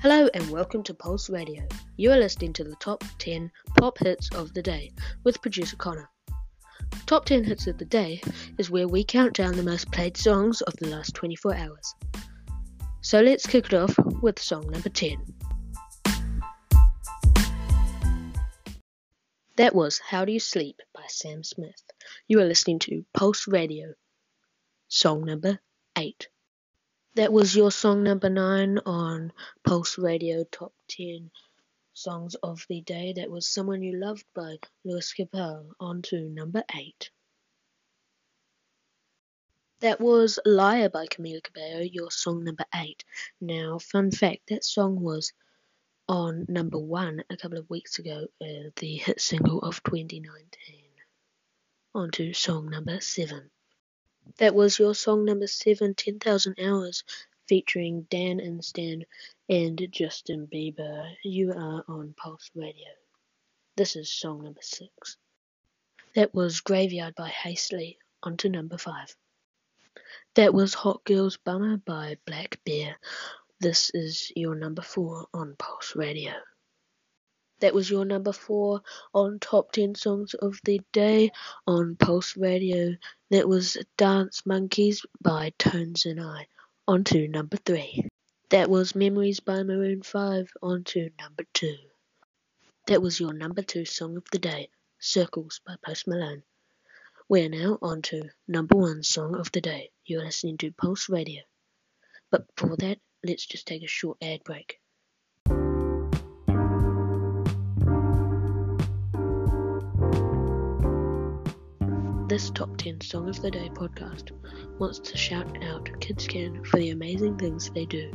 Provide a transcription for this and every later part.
Hello and welcome to Pulse Radio. You are listening to the top 10 pop hits of the day with producer Connor. Top 10 hits of the day is where we count down the most played songs of the last 24 hours. So let's kick it off with song number 10. That was How Do You Sleep by Sam Smith. You are listening to Pulse Radio. Song number 8. That was your song number nine on Pulse Radio Top 10 Songs of the Day. That was Someone You Loved by Lewis Capaldi. On to number eight. That was Liar by Camila Cabello, your song number eight. Now, fun fact that song was on number one a couple of weeks ago, uh, the hit single of 2019. On to song number seven. That was your song number seven, 10,000 Hours, featuring Dan Instan and Justin Bieber. You are on Pulse Radio. This is song number six. That was Graveyard by Halsey, on to number five. That was Hot Girls Bummer by blackbear. This is your number four on Pulse Radio. That was your number four on Top 10 Songs of the Day on Pulse Radio. That was Dance Monkeys by Tones and I. On to number three. That was Memories by Maroon 5. On to number two. That was your number two song of the day, Circles by Post Malone. We're now on to number one song of the day. You're listening to Pulse Radio. But before that, let's just take a short ad break. This Top 10 Song of the Day podcast wants to shout out KidsCan for the amazing things they do.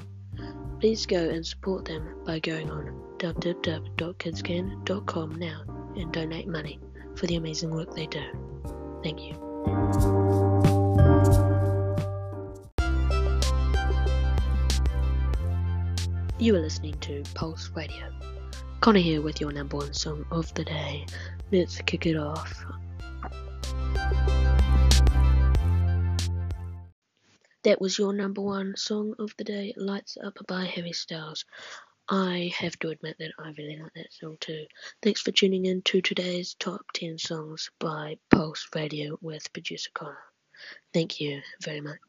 Please go and support them by going on www.kidscan.com now and donate money for the amazing work they do. Thank you. You are listening to Pulse Radio. Connor here with your number one song of the day. Let's kick it off. That was your number one song of the day, Lights Up by Harry Styles. I have to admit that I really like that song too. Thanks for tuning in to today's top 10 songs by Pulse Radio with producer Connor. Thank you very much.